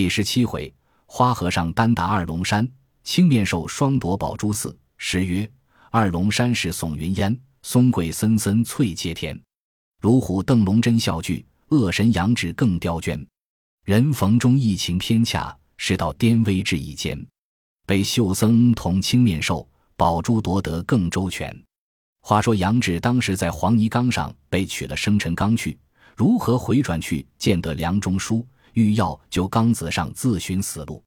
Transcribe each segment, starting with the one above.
第十七回，花和尚单打二龙山，青面兽双夺宝珠寺。诗曰：“二龙山是耸云烟，松桂森森翠接天。如虎邓龙真笑具，恶神杨志更刁娟。人逢中意情偏洽，事到颠危至一间。被秀僧同青面兽，宝珠夺得更周全。”话说杨志当时在黄泥冈上被取了生辰纲去，如何回转去见得梁中书？欲要就刚子上自寻死路，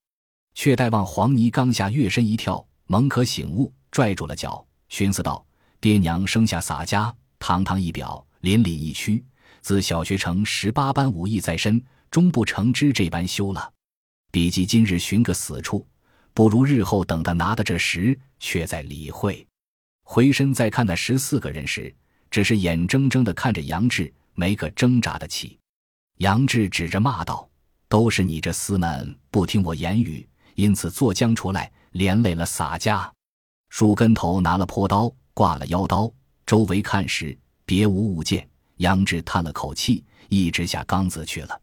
却待望黄泥冈下跃身一跳，猛可醒悟，拽住了脚，寻思道：“爹娘生下洒家，堂堂一表，凛凛一躯，自小学成十八般武艺在身，终不成之这般休了。比及今日寻个死处，不如日后等他拿的这时，却在理会。”回身再看那十四个人时，只是眼睁睁的看着杨志，没个挣扎的起。杨志指着骂道。都是你这厮们不听我言语，因此作将出来，连累了洒家。树根头拿了坡刀，挂了腰刀，周围看时，别无物件。杨志叹了口气，一直下缸子去了。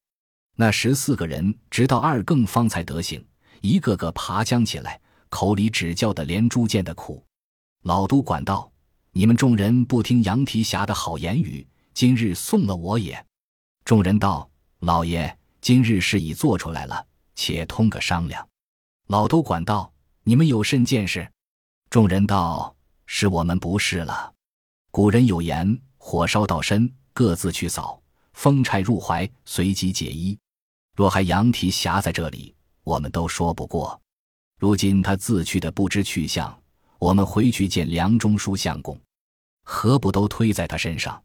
那十四个人直到二更方才得醒，一个个爬将起来，口里只叫的连猪见的苦。老都管道：“你们众人不听杨提辖的好言语，今日送了我也。”众人道：“老爷。”今日事已做出来了，且通个商量。老都管道：“你们有甚见识？”众人道：“是我们不是了。古人有言：火烧到身，各自去扫；风柴入怀，随即解衣。若还杨提辖在这里，我们都说不过。如今他自去的不知去向，我们回去见梁中书相公，何不都推在他身上？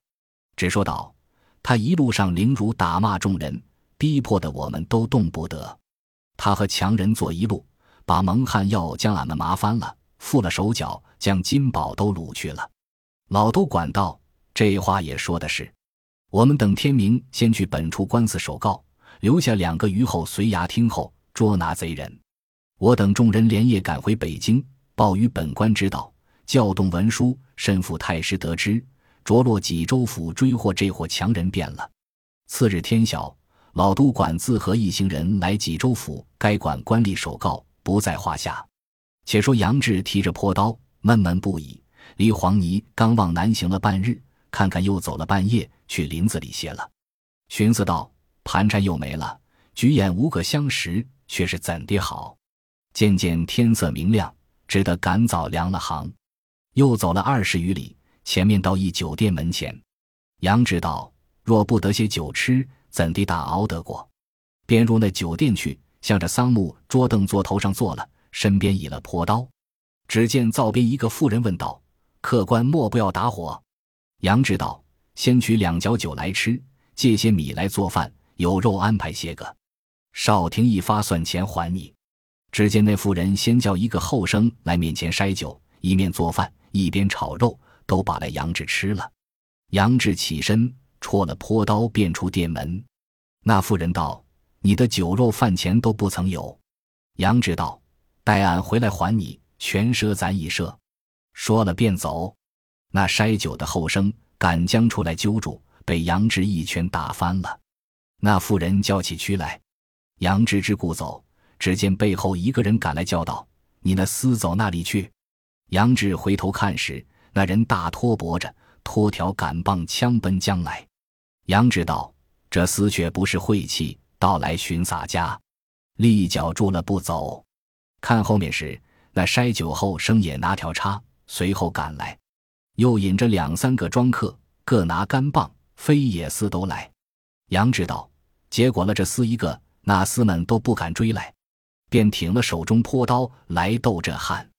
只说道：他一路上凌辱打骂众人。”逼迫的我们都动不得，他和强人坐一路，把蒙汉药将俺们麻翻了，缚了手脚，将金宝都掳去了。老都管道，这话也说的是，我们等天明先去本处官司首告，留下两个余后随衙听候捉拿贼人。我等众人连夜赶回北京，报与本官知道，调动文书，身负太师得知，着落济州府追获这伙强人便了。次日天晓。老都管自和一行人来济州府，该管官吏首告不在话下。且说杨志提着坡刀，闷闷不已。离黄泥刚往南行了半日，看看又走了半夜，去林子里歇了。寻思道：盘缠又没了，举眼无个相识，却是怎的好？渐渐天色明亮，只得赶早量了行。又走了二十余里，前面到一酒店门前。杨志道：若不得些酒吃。怎地打熬得过？便入那酒店去，向着桑木桌凳坐头上坐了，身边倚了朴刀。只见灶边一个妇人问道：“客官莫不要打火？”杨志道：“先取两角酒来吃，借些米来做饭，有肉安排些个。少廷一发算钱还你。”只见那妇人先叫一个后生来面前筛酒，一面做饭，一边炒肉，都把来杨志吃了。杨志起身。戳了坡刀，便出店门。那妇人道：“你的酒肉饭钱都不曾有。”杨志道：“待俺回来还你，全赊咱一赊。”说了便走。那筛酒的后生赶将出来揪住，被杨志一拳打翻了。那妇人叫起屈来，杨志之故走，只见背后一个人赶来叫道：“你那厮走那里去？”杨志回头看时，那人大拖脖着，拖条杆棒，枪奔将来。杨志道：“这厮却不是晦气，到来寻洒家，立脚住了不走。看后面时，那筛酒后生也拿条叉，随后赶来，又引着两三个庄客，各拿干棒，飞也厮都来。杨志道：结果了这厮一个，那厮们都不敢追来，便挺了手中坡刀来斗这汉。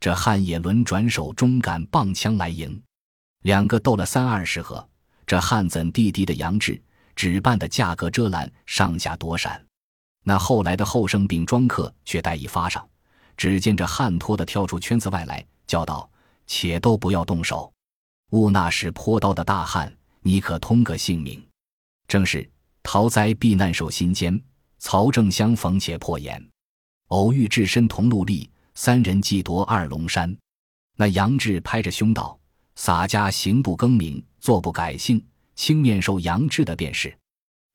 这汉也轮转手中杆棒枪来迎，两个斗了三二十合。”这汉怎地地的杨志，只办的价格遮拦，上下躲闪。那后来的后生并庄客却待已发上，只见这汉拖的跳出圈子外来，叫道：“且都不要动手，勿那是泼刀的大汉，你可通个性命。”正是逃灾避难守心间，曹正相逢且破颜，偶遇至身同路立，三人计夺二龙山。那杨志拍着胸道：“洒家行不更名。”坐不改姓，青面兽杨志的便是。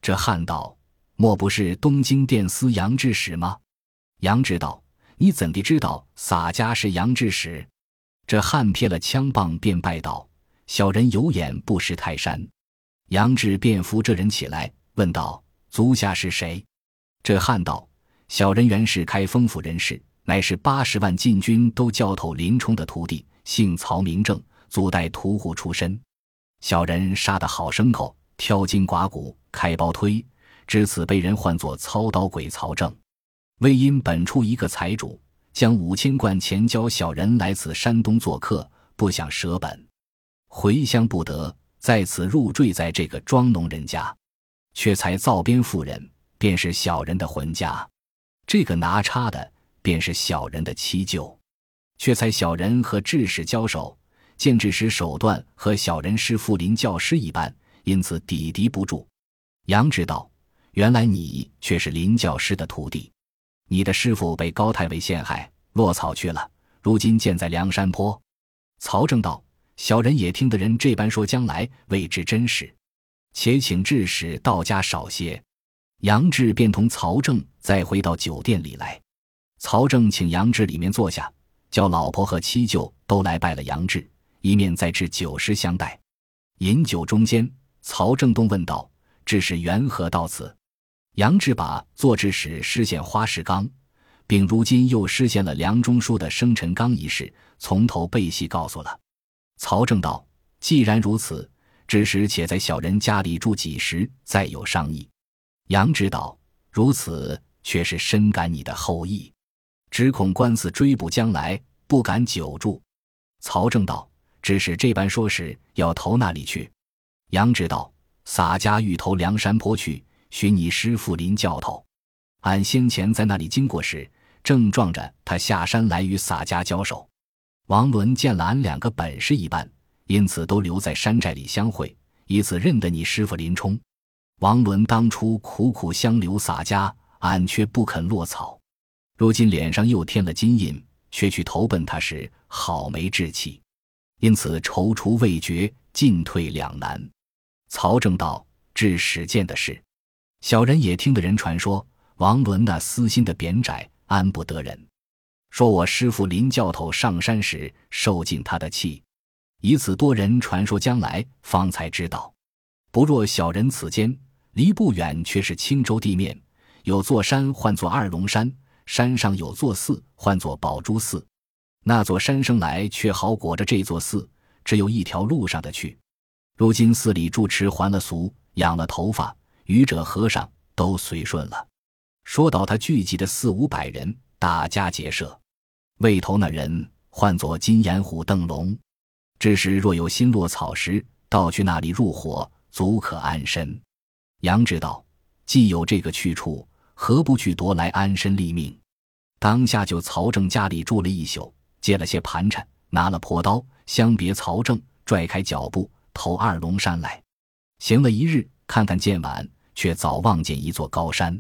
这汉道莫不是东京殿司杨志使吗？”杨志道：“你怎地知道洒家是杨志使？”这汉撇了枪棒，便拜道：“小人有眼不识泰山。”杨志便扶这人起来，问道：“足下是谁？”这汉道：“小人原是开封府人士，乃是八十万禁军都教头林冲的徒弟，姓曹，名正，祖代屠户出身。小人杀得好牲口，挑筋刮骨，开包推，至此被人唤作操刀鬼曹正。为因本处一个财主，将五千贯钱交小人来此山东做客，不想舍本，回乡不得，在此入赘在这个庄农人家，却才造边妇人。”便是小人的魂家，这个拿叉的便是小人的妻舅，却才小人和智使交手，见智使手段和小人师傅林教师一般，因此抵敌不住。杨知道，原来你却是林教师的徒弟，你的师傅被高太尉陷害，落草去了，如今建在梁山坡。曹正道，小人也听得人这般说，将来未知真实，且请智使到家少些。杨志便同曹正再回到酒店里来，曹正请杨志里面坐下，叫老婆和七舅都来拜了杨志，一面再置酒食相待。饮酒中间，曹正东问道：“这是缘何到此？”杨志把做之时失陷花石纲，并如今又失陷了梁中书的生辰纲一事，从头背细告诉了。曹正道：“既然如此，志时且在小人家里住几时，再有商议。”杨知道如此，却是深感你的厚意，只恐官司追捕将来，不敢久住。曹正道：“只是这般说时，要投那里去？”杨知道洒家欲投梁山坡去，寻你师傅林教头。俺先前在那里经过时，正撞着他下山来与洒家交手。王伦见了俺两个本事一般，因此都留在山寨里相会，以此认得你师傅林冲。王伦当初苦苦相留洒家，俺却不肯落草。如今脸上又添了金印，却去投奔他时，好没志气。因此踌躇未决，进退两难。曹正道至始见的事，小人也听得人传说，王伦那私心的贬窄，安不得人。说我师傅林教头上山时受尽他的气，以此多人传说，将来方才知道。不若小人此间。离不远，却是青州地面，有座山唤作二龙山，山上有座寺唤作宝珠寺。那座山生来却好裹着这座寺，只有一条路上的去。如今寺里住持还了俗，养了头发，愚者和尚都随顺了。说到他聚集的四五百人，大家结社，未头那人唤作金眼虎邓龙。这时若有新落草时，倒去那里入伙，足可安身。杨知道，既有这个去处，何不去夺来安身立命？当下就曹正家里住了一宿，借了些盘缠，拿了破刀，相别曹正，拽开脚步投二龙山来。行了一日，看看见晚，却早望见一座高山。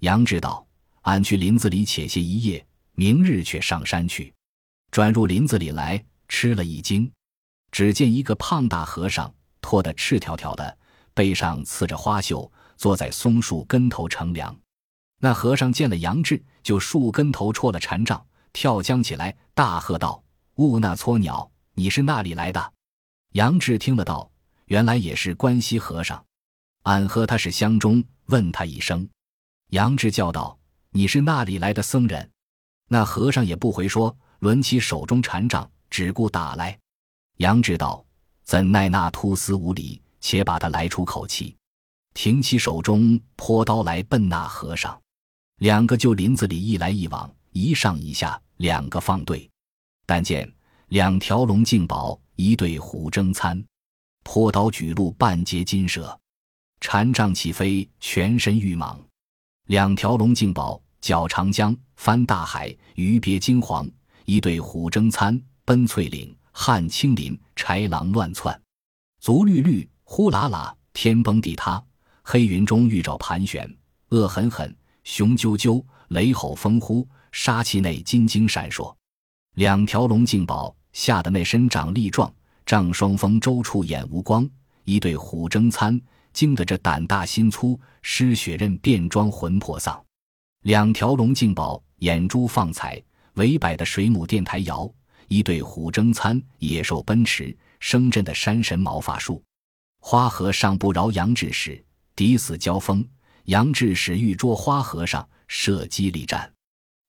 杨志道，俺去林子里且歇一夜，明日却上山去。转入林子里来，吃了一惊，只见一个胖大和尚，脱得赤条条的。背上刺着花绣，坐在松树根头乘凉。那和尚见了杨志，就树根头戳了禅杖，跳江起来，大喝道：“兀那撮鸟，你是那里来的？”杨志听了道：“原来也是关西和尚，俺和他是乡中，问他一声。”杨志叫道：“你是那里来的僧人？”那和尚也不回说，抡起手中禅杖，只顾打来。杨志道：“怎奈那秃丝无礼！”且把他来出口气，挺起手中泼刀来奔那和尚，两个就林子里一来一往，一上一下，两个放对。但见两条龙竞宝，一对虎争参，泼刀举路半截金蛇，禅杖起飞，全身玉蟒。两条龙竞宝，脚长江，翻大海，鱼鳖金黄；一对虎争参，奔翠岭，撼青林，豺狼乱窜，足绿绿。呼啦啦，天崩地塌，黑云中玉爪盘旋，恶狠狠，雄赳赳，雷吼风呼，杀气内金睛闪烁。两条龙竞宝，吓得那身长力壮，丈双峰周处眼无光；一对虎争参，惊得这胆大心粗、失血刃便装魂魄丧。两条龙竞宝，眼珠放彩，围摆的水母电台摇；一对虎争餐，野兽奔驰，声震的山神毛发竖。花和尚不饶杨志使，抵死交锋。杨志使欲捉花和尚，射击力战。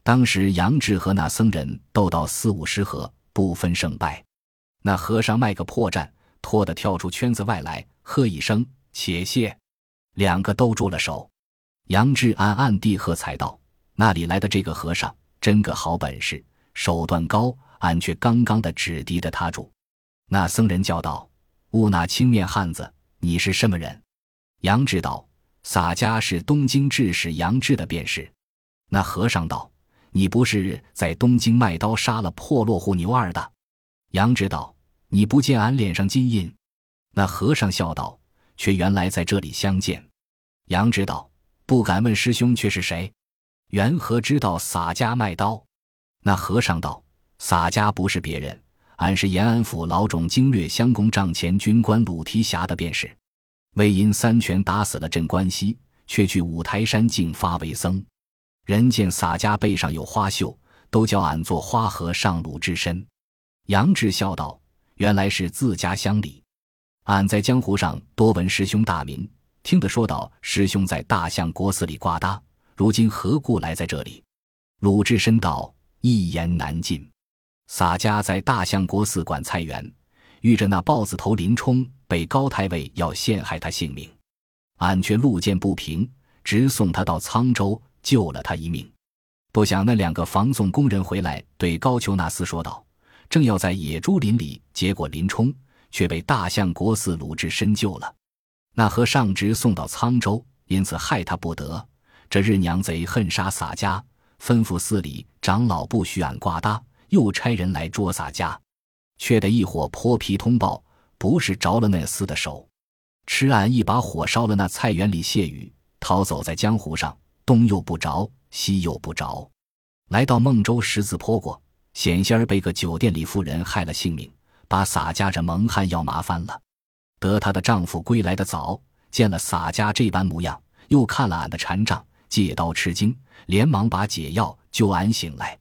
当时杨志和那僧人斗到四五十合，不分胜败。那和尚卖个破绽，拖得跳出圈子外来，喝一声“且歇”，两个都住了手。杨志暗暗地喝彩道：“那里来的这个和尚，真个好本事，手段高，俺却刚刚的只敌得他住。”那僧人叫道：“吾那青面汉子，你是什么人？”杨志道：“洒家是东京志使杨志的便是。”那和尚道：“你不是在东京卖刀杀了破落户牛二的？”杨志道：“你不见俺脸上金印？”那和尚笑道：“却原来在这里相见。”杨志道。不敢问师兄却是谁？缘何知道洒家卖刀？那和尚道：“洒家不是别人，俺是延安府老种经略相公帐前军官鲁提辖的便是。为因三拳打死了镇关西，却去五台山净发为僧。人见洒家背上有花绣，都叫俺做花和尚鲁智深。”杨志笑道：“原来是自家乡里。俺在江湖上多闻师兄大名。”听得说道：“师兄在大相国寺里挂搭，如今何故来在这里？”鲁智深道：“一言难尽。洒家在大相国寺管菜园，遇着那豹子头林冲，被高太尉要陷害他性命，俺却路见不平，直送他到沧州，救了他一命。不想那两个防送工人回来，对高俅那厮说道：正要在野猪林里结果林冲，却被大相国寺鲁智深救了。”那和尚直送到沧州，因此害他不得。这日娘贼恨杀洒家，吩咐寺里长老不许俺挂搭，又差人来捉洒家，却得一伙泼皮通报，不是着了那厮的手，吃俺一把火烧了那菜园里谢雨，逃走在江湖上，东又不着，西又不着，来到孟州十字坡过，险些儿被个酒店里妇人害了性命，把洒家这蒙汉要麻烦了。得她的丈夫归来的早，见了洒家这般模样，又看了俺的禅杖，借刀吃惊，连忙把解药救俺醒来。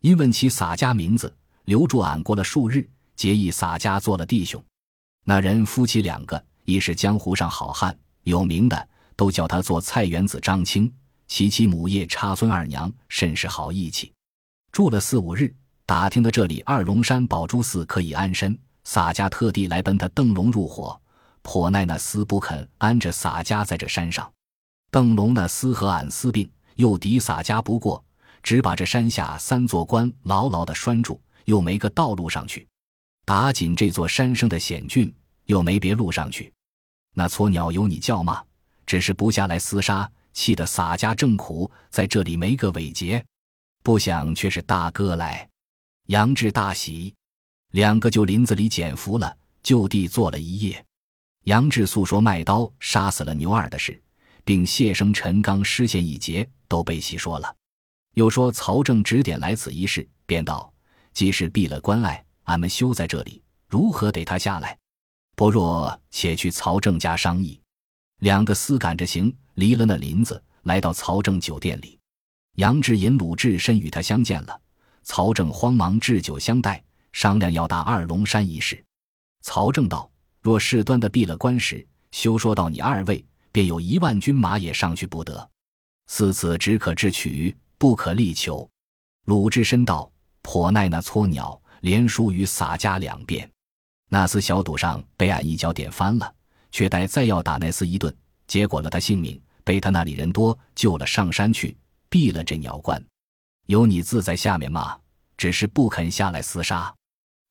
因问起洒家名字，留住俺过了数日，结义洒家做了弟兄。那人夫妻两个，一是江湖上好汉，有名的都叫他做菜园子张青，其妻母叶插孙二娘甚是好义气。住了四五日，打听的这里二龙山宝珠寺可以安身。洒家特地来奔他邓龙入伙，颇奈那厮不肯安着洒家在这山上。邓龙那厮和俺私并，又敌洒家不过，只把这山下三座关牢牢的拴住，又没个道路上去。打紧这座山生的险峻，又没别路上去。那撮鸟有你叫骂，只是不下来厮杀，气得洒家正苦，在这里没个尾节。不想却是大哥来，杨志大喜。两个就林子里捡服了，就地坐了一夜。杨志诉说卖刀杀死了牛二的事，并谢生陈刚失陷一劫，都被细说了。又说曹正指点来此一事，便道：既是闭了关隘，俺们休在这里，如何得他下来？不若且去曹正家商议。两个厮赶着行，离了那林子，来到曹正酒店里。杨志引鲁智深与他相见了。曹正慌忙置酒相待。商量要打二龙山一事，曹正道：“若事端的闭了关时，休说到你二位，便有一万军马也上去不得。四此只可智取，不可力求。”鲁智深道：“颇耐那撮鸟，连输于洒家两遍。那厮小赌上被俺一脚点翻了，却待再要打那厮一顿，结果了他性命，被他那里人多救了上山去，毙了这鸟关。有你自在下面骂，只是不肯下来厮杀。”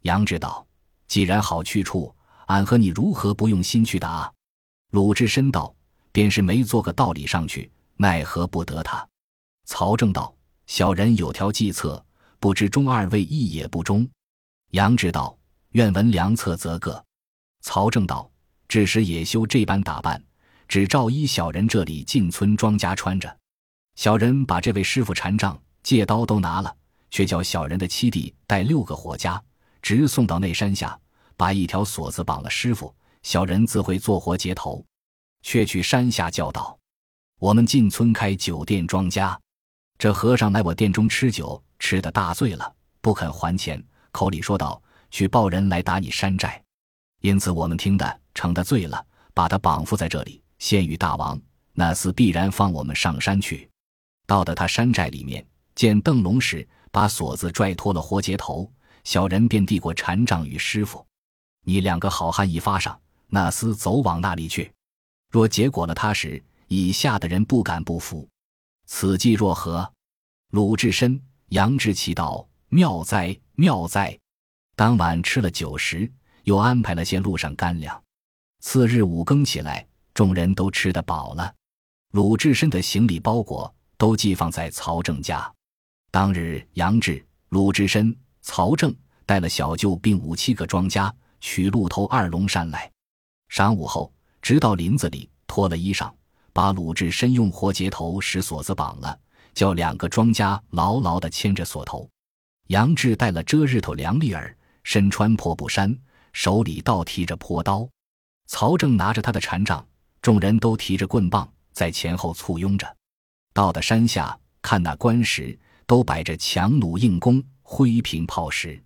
杨志道：“既然好去处，俺和你如何不用心去打？”鲁智深道：“便是没做个道理上去，奈何不得他？”曹正道：“小人有条计策，不知中二位意也不中。”杨志道：“愿闻良策则个。”曹正道：“只时也休这般打扮，只照依小人这里进村庄家穿着。小人把这位师傅禅杖、借刀都拿了，却叫小人的七弟带六个伙家。”直送到那山下，把一条锁子绑了师傅，小人自会做活接头。却去山下叫道：“我们进村开酒店庄家，这和尚来我店中吃酒，吃的大醉了，不肯还钱，口里说道：‘去报人来打你山寨。’因此我们听的，成他醉了，把他绑缚在这里，献与大王。那厮必然放我们上山去。到的他山寨里面，见邓龙时，把锁子拽脱了活结头，小人便递过禅杖与师傅：‘你两个好汉一发上，那厮走往那里去。若结果了他时，以下的人不敢不服。此计若何？’鲁智深、杨志奇道：‘妙哉，妙哉！’当晚吃了酒食。”又安排了些路上干粮。次日五更起来，众人都吃得饱了。鲁智深的行李包裹都寄放在曹正家。当日，杨志、鲁智深、曹正带了小舅并五七个庄家取鹿头二龙山来。晌午后，直到林子里脱了衣裳，把鲁智深用活结头使锁子绑了，叫两个庄家牢牢地牵着锁头。杨志带了遮日头梁立儿，身穿破布衫。手里倒提着破刀，曹正拿着他的禅杖，众人都提着棍棒在前后簇拥着。到的山下，看那官石都摆着强弩硬弓、灰瓶炮石。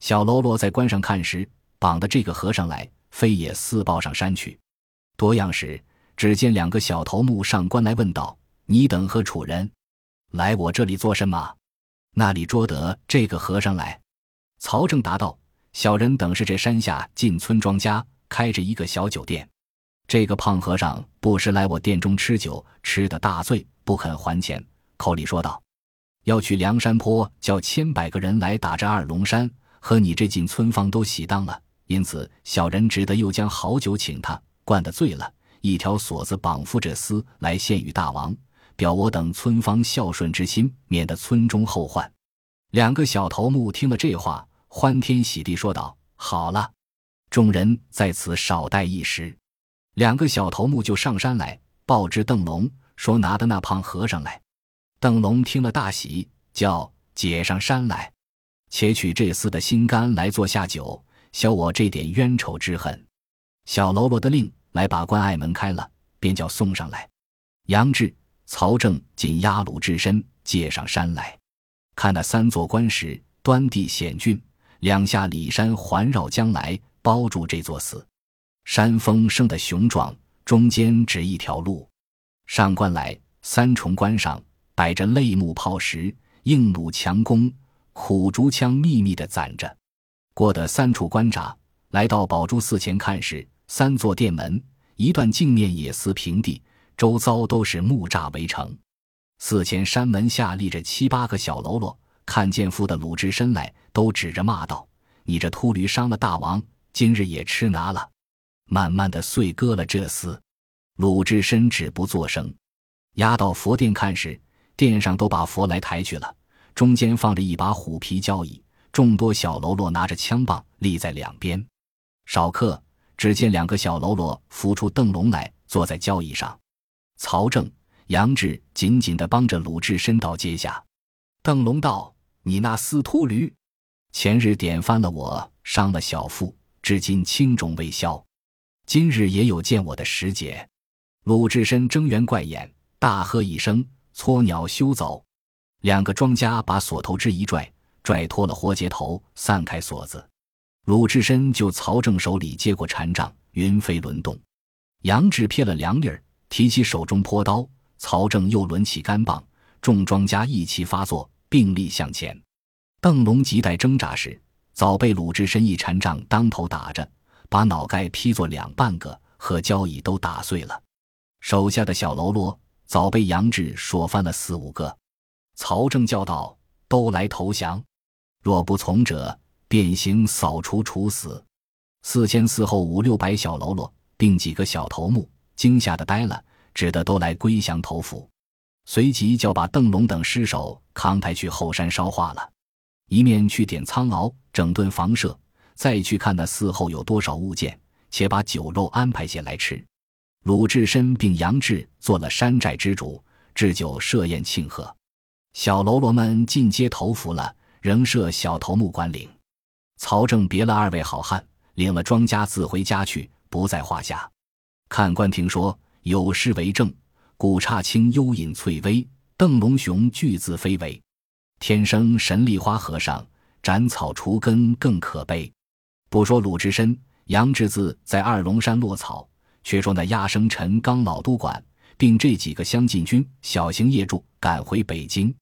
小喽啰在关上看时，绑的这个和尚来，飞也似抱上山去。多样时，只见两个小头目上关来问道：“你等何楚人？来我这里做什么？那里捉得这个和尚来？”曹正答道。小人等是这山下进村庄家开着一个小酒店，这个胖和尚不时来我店中吃酒，吃的大醉，不肯还钱，口里说道：“要去梁山坡，叫千百个人来打这二龙山，和你这进村坊都喜当了。因此小人只得又将好酒请他，灌得醉了，一条锁子绑缚着厮来献与大王，表我等村坊孝顺之心，免得村中后患。”两个小头目听了这话。欢天喜地说道：“好了，众人在此少待一时。”两个小头目就上山来报知邓龙，说拿的那胖和尚来。邓龙听了大喜，叫解上山来，且取这厮的心肝来做下酒，消我这点冤仇之恨。小喽啰的令来把关隘门开了，便叫送上来。杨志、曹正紧押鲁智深借上山来，看那三座关石端地险峻。两下里山环绕将来，包住这座寺。山峰生得雄壮，中间只一条路。上关来，三重关上摆着泪木炮石、硬弩强弓、苦竹枪，密密的攒着。过得三处关闸，来到宝珠寺前看时，三座殿门，一段镜面野丝平地，周遭都是木栅围城。寺前山门下立着七八个小喽啰。看见夫的鲁智深来，都指着骂道：“你这秃驴伤了大王，今日也吃拿了！”慢慢的碎割了这厮。鲁智深止不作声。押到佛殿看时，殿上都把佛来抬去了，中间放着一把虎皮交椅，众多小喽啰拿着枪棒立在两边。少客，只见两个小喽啰扶出邓龙来，坐在交椅上。曹正、杨志紧紧的帮着鲁智深到阶下。邓龙道：“你那死秃驴，前日点翻了我，伤了小腹，至今青肿未消。今日也有见我的时节。”鲁智深睁圆怪眼，大喝一声：“撮鸟休走！”两个庄家把锁头之一拽，拽脱了活结头，散开锁子。鲁智深就曹正手里接过禅杖，云飞轮动。杨志撇了两睨，提起手中坡刀。曹正又抡起杆棒，众庄家一齐发作。并力向前，邓龙急待挣扎时，早被鲁智深一禅杖当头打着，把脑盖劈作两半个，和交椅都打碎了。手下的小喽啰早被杨志说翻了四五个。曹正叫道：“都来投降！若不从者，便行扫除处死。”四前四后五六百小喽啰，并几个小头目惊吓的呆了，只得都来归降投服。随即叫把邓龙等尸首扛抬去后山烧化了，一面去点苍鳌整顿房舍，再去看那寺后有多少物件，且把酒肉安排些来吃。鲁智深并杨志做了山寨之主，置酒设宴庆贺。小喽啰们进阶投服了，仍设小头目管领。曹正别了二位好汉，领了庄家自回家去，不在话下。看官听说，有诗为证：古刹清幽隐翠微，邓龙雄巨自非为。天生神力花和尚，斩草除根更可悲。不说鲁智深、杨志自在二龙山落草，却说那压生辰刚老督管，并这几个乡禁军小型业主赶回北京，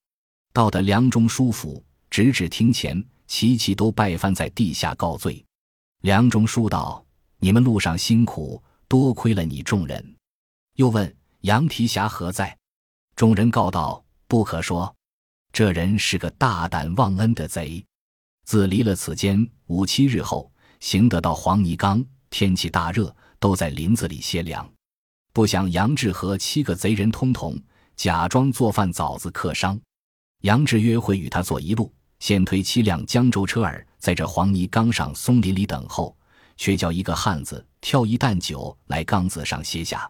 到的梁中书府，直至厅前，齐齐都拜翻在地下告罪。梁中书道：“你们路上辛苦，多亏了你众人。”又问杨提辖何在？众人告道：“不可说，这人是个大胆忘恩的贼。自离了此间五七日后，行得到黄泥冈。天气大热，都在林子里歇凉。不想杨志和七个贼人通同，假装做饭枣子客商。杨志约会与他坐一路，先推七辆江州车儿，在这黄泥冈上松林里等候，却叫一个汉子挑一担酒来冈子上歇下。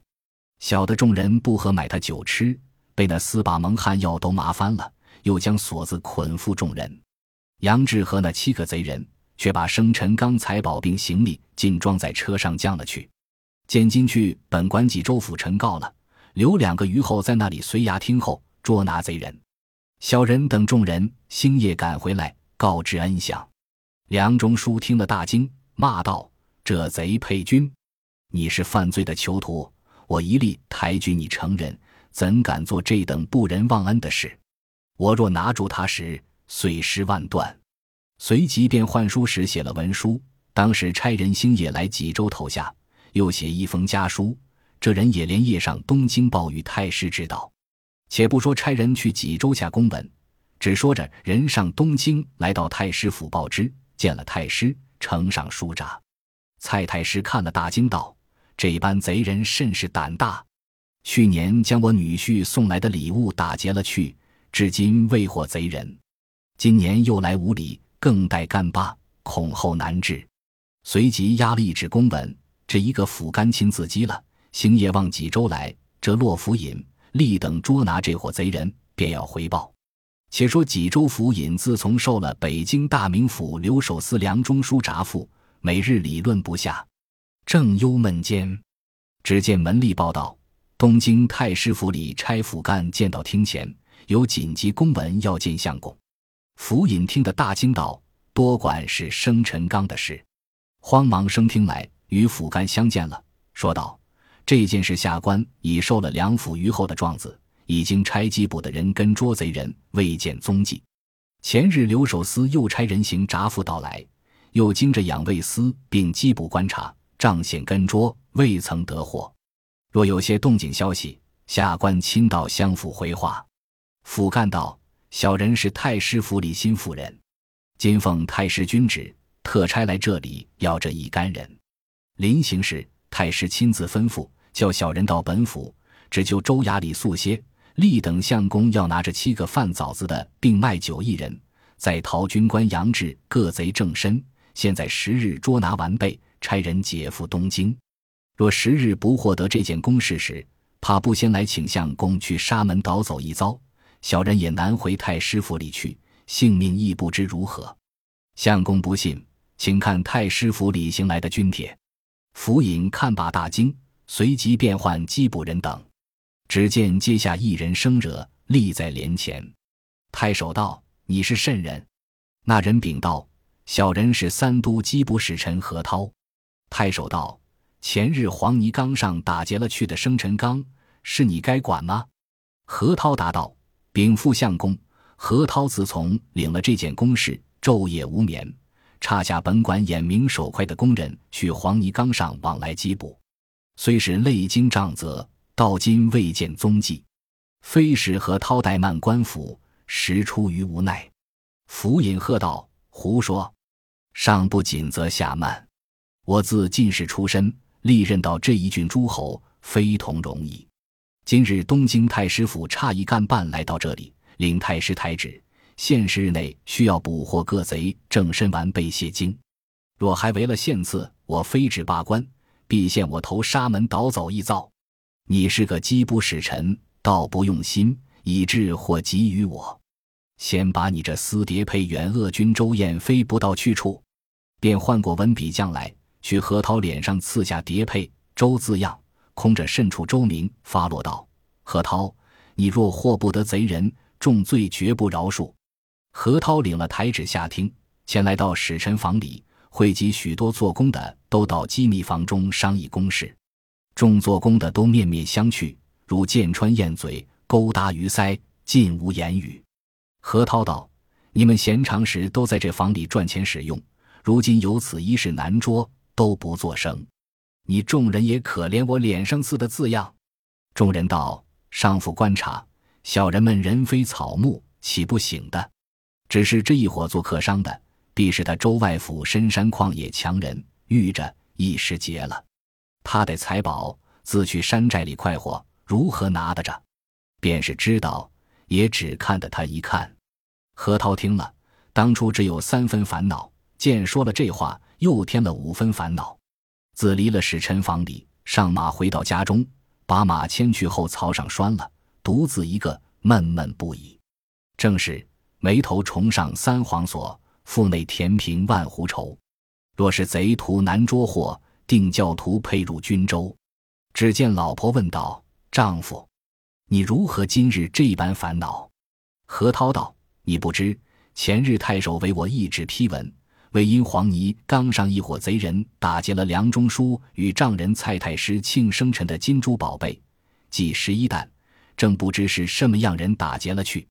小的众人不和买他酒吃，被那厮把蒙汗药都麻翻了，又将锁子捆缚众人。杨志和那七个贼人却把生辰纲财宝并行李尽装在车上降了去。见今去本官济州府陈告了，留两个余后在那里随衙听候捉拿贼人。小人等众人星夜赶回来告知恩相。梁中书听了大惊，骂道：“这贼配军！你是犯罪的囚徒！”我一力抬举你成人，怎敢做这等不仁忘恩的事？我若拿住他时，碎尸万段。随即便换书时写了文书，当时差人星野来济州投下，又写一封家书。这人也连夜上东京报与太师知道。且不说差人去济州下公文，只说着人上东京来到太师府报知，见了太师，呈上书札。蔡太师看了，大惊道。这般贼人甚是胆大，去年将我女婿送来的礼物打劫了去，至今未获贼人。今年又来无礼，更待干巴，恐后难治。随即压了一纸公文，这一个府干亲自击了。星夜望济州来，这洛府尹立等捉拿这伙贼人，便要回报。且说济州府尹自从受了北京大名府留守司梁中书札付，每日理论不下。正忧闷间，只见门吏报道：东京太师府里差府干见到厅前，有紧急公文要见相公。府尹听得大惊道：“多管是生辰纲的事。”慌忙升厅来，与府干相见了，说道：“这件事下官已受了梁府虞后的状子，已经差缉捕的人跟捉贼人，未见踪迹。前日留守司又差人行札付到来，又经着养卫司并缉捕观察。”仗线跟捉未曾得获，若有些动静消息，下官亲到相府回话。府干道：小人是太师府里新妇人，今奉太师君旨，特差来这里要这一干人。临行时，太师亲自吩咐，叫小人到本府，只就州衙里宿歇。立等相公要拿着七个贩枣子的，并卖酒一人，在陶军官杨志各贼正身，现在十日捉拿完备。差人解赴东京，若十日不获得这件公事时，怕不先来请相公去沙门岛走一遭，小人也难回太师府里去，性命亦不知如何。相公不信，请看太师府里行来的军帖。府尹看罢大惊，随即便唤缉捕人等。只见阶下一人生惹，立在帘前。太守道：“你是甚人？”那人禀道：“小人是三都缉捕使臣何涛。”太守道：“前日黄泥冈上打劫了去的生辰纲，是你该管吗？”何涛答道：“禀副相公，何涛自从领了这件公事，昼夜无眠，差下本馆眼明手快的工人去黄泥冈上往来缉捕，虽是累经杖责，到今未见踪迹，非使何涛怠慢官府，实出于无奈。”府尹喝道：“胡说！上不紧则下慢。”我自进士出身，历任到这一郡诸侯，非同容易。今日东京太师府差一干办来到这里，领太师台旨，限时日内需要捕获各贼，正身完备谢京。若还违了限次，我非止罢官，必限我投沙门岛走一遭。你是个缉捕使臣，倒不用心，以致或及于我。先把你这私谍配远恶君周燕飞不到去处，便换过文笔将来。去何涛脸上刺下叠配周字样，空着甚处周明发落道：“何涛，你若获不得贼人，重罪绝不饶恕。”何涛领了台旨下厅，前来到使臣房里，汇集许多做工的，都到机密房中商议公事。众做工的都面面相觑，如剑穿燕嘴，勾搭鱼腮，尽无言语。何涛道：“你们闲常时都在这房里赚钱使用，如今有此一事难捉，都不作声。你众人也可怜我脸上刺的字样。”众人道：“上府观察，小人们人非草木，岂不醒的？”只是这一伙做客商的，必是他周外府深山旷野强人，遇着一时劫了。他得财宝，自去山寨里快活，如何拿得着？便是知道，也只看得他一看。何涛听了，当初只有三分烦恼，见说了这话，又添了五分烦恼。自离了使臣房里，上马回到家中，把马牵去后槽上拴了，独自一个闷闷不已。正是。眉头重上三皇锁，腹内填平万斛愁。若是贼徒难捉获，定教徒配入军州。只见老婆问道：“丈夫，你如何今日这般烦恼？”何涛道：“你不知，前日太守为我一纸批文，为因黄泥冈上一伙贼人打劫了梁中书与丈人蔡太师庆生辰的金珠宝贝，计十一担，正不知是什么样人打劫了去。”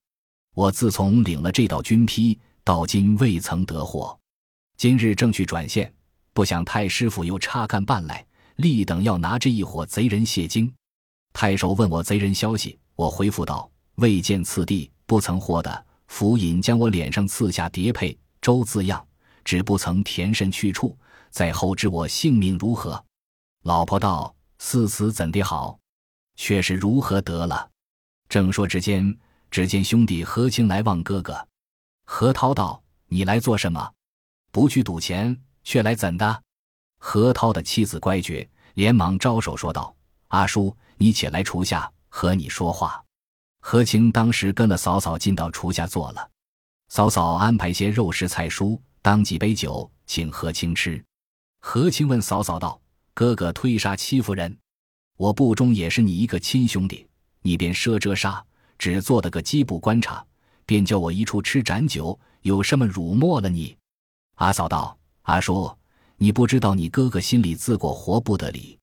我自从领了这道军批，到今未曾得获。今日正去转线，不想太师傅又插干办来，立等要拿这一伙贼人谢经。太守问我贼人消息，我回复道：未见次第，不曾获得。府尹将我脸上刺下叠佩周字样，只不曾填身去处，在后知我性命如何。老婆道：似此怎的好？却是如何得了？正说之间。只见兄弟何清来望哥哥，何涛道：“你来做什么？不去赌钱，却来怎的？”何涛的妻子乖觉，连忙招手说道：“阿叔，你且来厨下，和你说话。”何清当时跟了嫂嫂进到厨下坐了，嫂嫂安排些肉食菜蔬，当几杯酒，请何清吃。何清问嫂嫂道：“哥哥推杀戚夫人，我部中也是你一个亲兄弟，你便赊遮杀。”只做的个缉捕观察，便叫我一处吃盏酒，有什么辱没了你？阿嫂道：“阿叔，你不知道你哥哥心里自过活不得里。”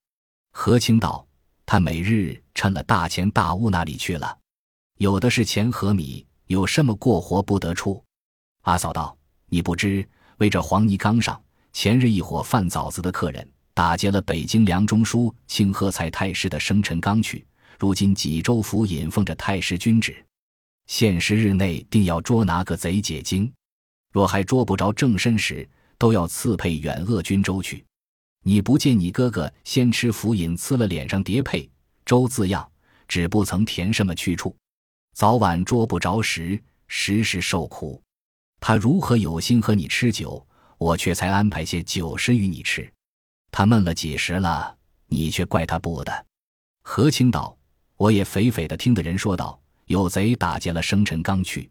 何清道：“他每日趁了大钱大物那里去了，有的是钱和米，有什么过活不得处？”阿嫂道：“你不知，为这黄泥冈上前日一伙贩枣子的客人打劫了北京梁中书庆贺蔡太师的生辰纲去。”如今济州府尹奉着太师君旨，限十日内定要捉拿个贼解经。若还捉不着正身时，都要赐配远鄂军州去。你不见你哥哥先吃府尹刺了脸上叠配周字样，只不曾填什么去处，早晚捉不着时，时时受苦。他如何有心和你吃酒？我却才安排些酒食与你吃。他闷了几时了，你却怪他不的。何清道。我也肥肥的听的人说道：“有贼打劫了生辰纲去，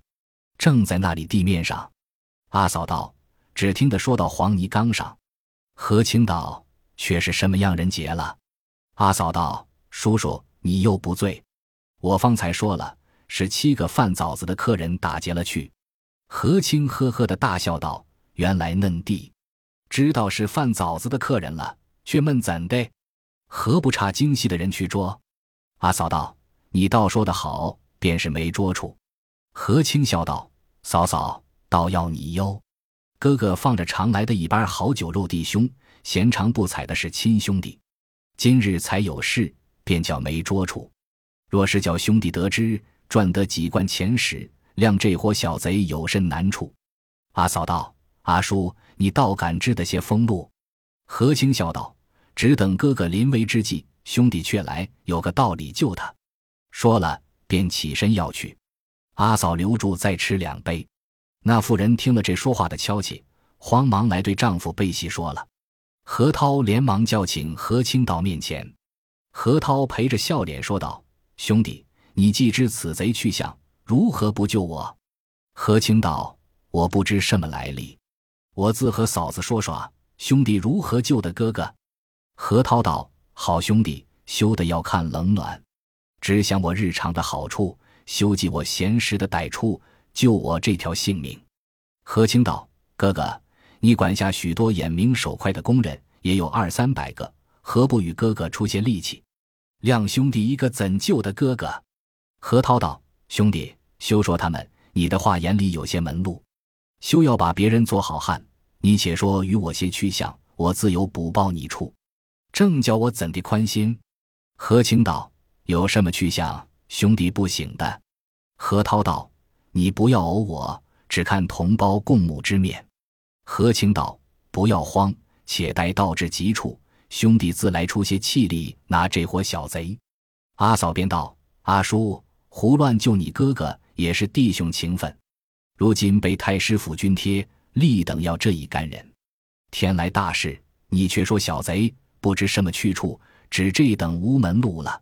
正在那里地面上。”阿嫂道：“只听得说到黄泥冈上。”何清道：“却是什么样人劫了？”阿嫂道：“叔叔，你又不醉。我方才说了，是七个贩枣子的客人打劫了去。”何清呵呵的大笑道：“原来嫩弟知道是贩枣子的客人了，却闷怎的？何不差精细的人去捉？”阿嫂道：“你倒说得好，便是没捉处。”何清笑道：“嫂嫂倒要你忧，哥哥放着常来的一般好酒肉弟兄，闲常不睬的是亲兄弟。今日才有事，便叫没捉处。若是叫兄弟得知，赚得几贯钱时，谅这伙小贼有甚难处？”阿嫂道：“阿叔，你倒敢知得些风路。”何清笑道：“只等哥哥临危之际。”兄弟却来，有个道理救他。说了，便起身要去。阿嫂留住，再吃两杯。那妇人听了这说话的敲气，慌忙来对丈夫背细说了。何涛连忙叫请何清到面前。何涛陪着笑脸说道：“兄弟，你既知此贼去向，如何不救我？”何清道：“我不知什么来历，我自和嫂子说说，兄弟如何救的哥哥。”何涛道。好兄弟，休得要看冷暖，只想我日常的好处，休记我闲时的歹处，救我这条性命。何清道：“哥哥，你管辖许多眼明手快的工人，也有二三百个，何不与哥哥出些力气？亮兄弟一个怎救的哥哥？”何涛道：“兄弟，休说他们，你的话眼里有些门路，休要把别人做好汉。你且说与我些去向，我自有补报你处。正叫我怎地宽心？”何清道：“有什么去向，兄弟不醒的？”何涛道：“你不要偶我。”只看同胞共母之面，何清道：“不要慌，且待到至极处，兄弟自来出些气力拿这伙小贼。”阿嫂便道：“阿叔胡乱救你哥哥，也是弟兄情分。如今被太师府军贴，立等要这一干人。天来大事，你却说小贼不知什么去处，只这等无门路了。”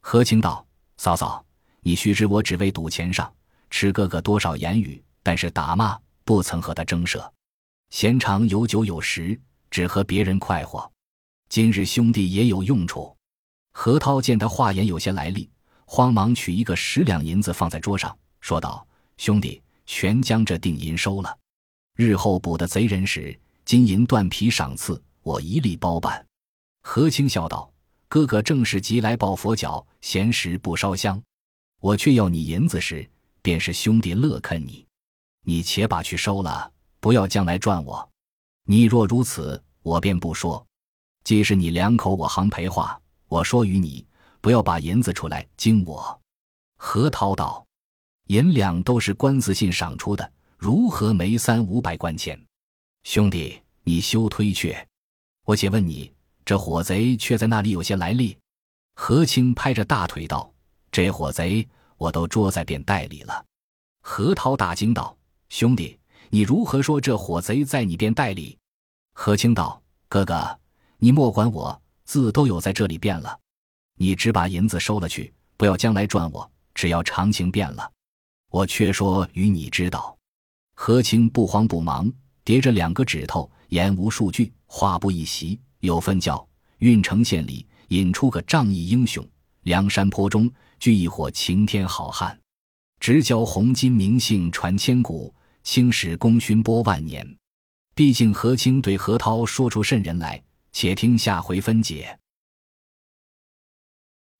何清道：“嫂嫂，你须知我只为赌钱上，吃哥哥多少言语。”但是打骂不曾和他争涉，闲常有酒有食，只和别人快活。今日兄弟也有用处。何涛见他话言有些来历，慌忙取一个十两银子放在桌上，说道：“兄弟，全将这定银收了。日后捕的贼人时，金银断皮赏赐，我一力包办。”何清笑道：“哥哥正是急来抱佛脚，闲时不烧香。我却要你银子时，便是兄弟乐肯你。”你且把去收了，不要将来赚我。你若如此，我便不说。既是你两口我行赔话，我说与你，不要把银子出来惊我。何涛道：“银两都是官司信赏出的，如何没三五百贯钱？兄弟，你休推却。我且问你，这伙贼却在那里有些来历？”何清拍着大腿道：“这伙贼我都捉在便袋里了。”何涛大惊道。兄弟，你如何说这伙贼在你便袋里？何清道：“哥哥，你莫管我，字都有在这里变了。你只把银子收了去，不要将来赚我。只要常情变了，我却说与你知道。”何清不慌不忙，叠着两个指头，言无数句，话不一席，有份教郓城县里引出个仗义英雄，梁山坡中聚一伙晴天好汉。直教红巾名姓传千古，青史功勋播万年。毕竟何清对何涛说出甚人来，且听下回分解。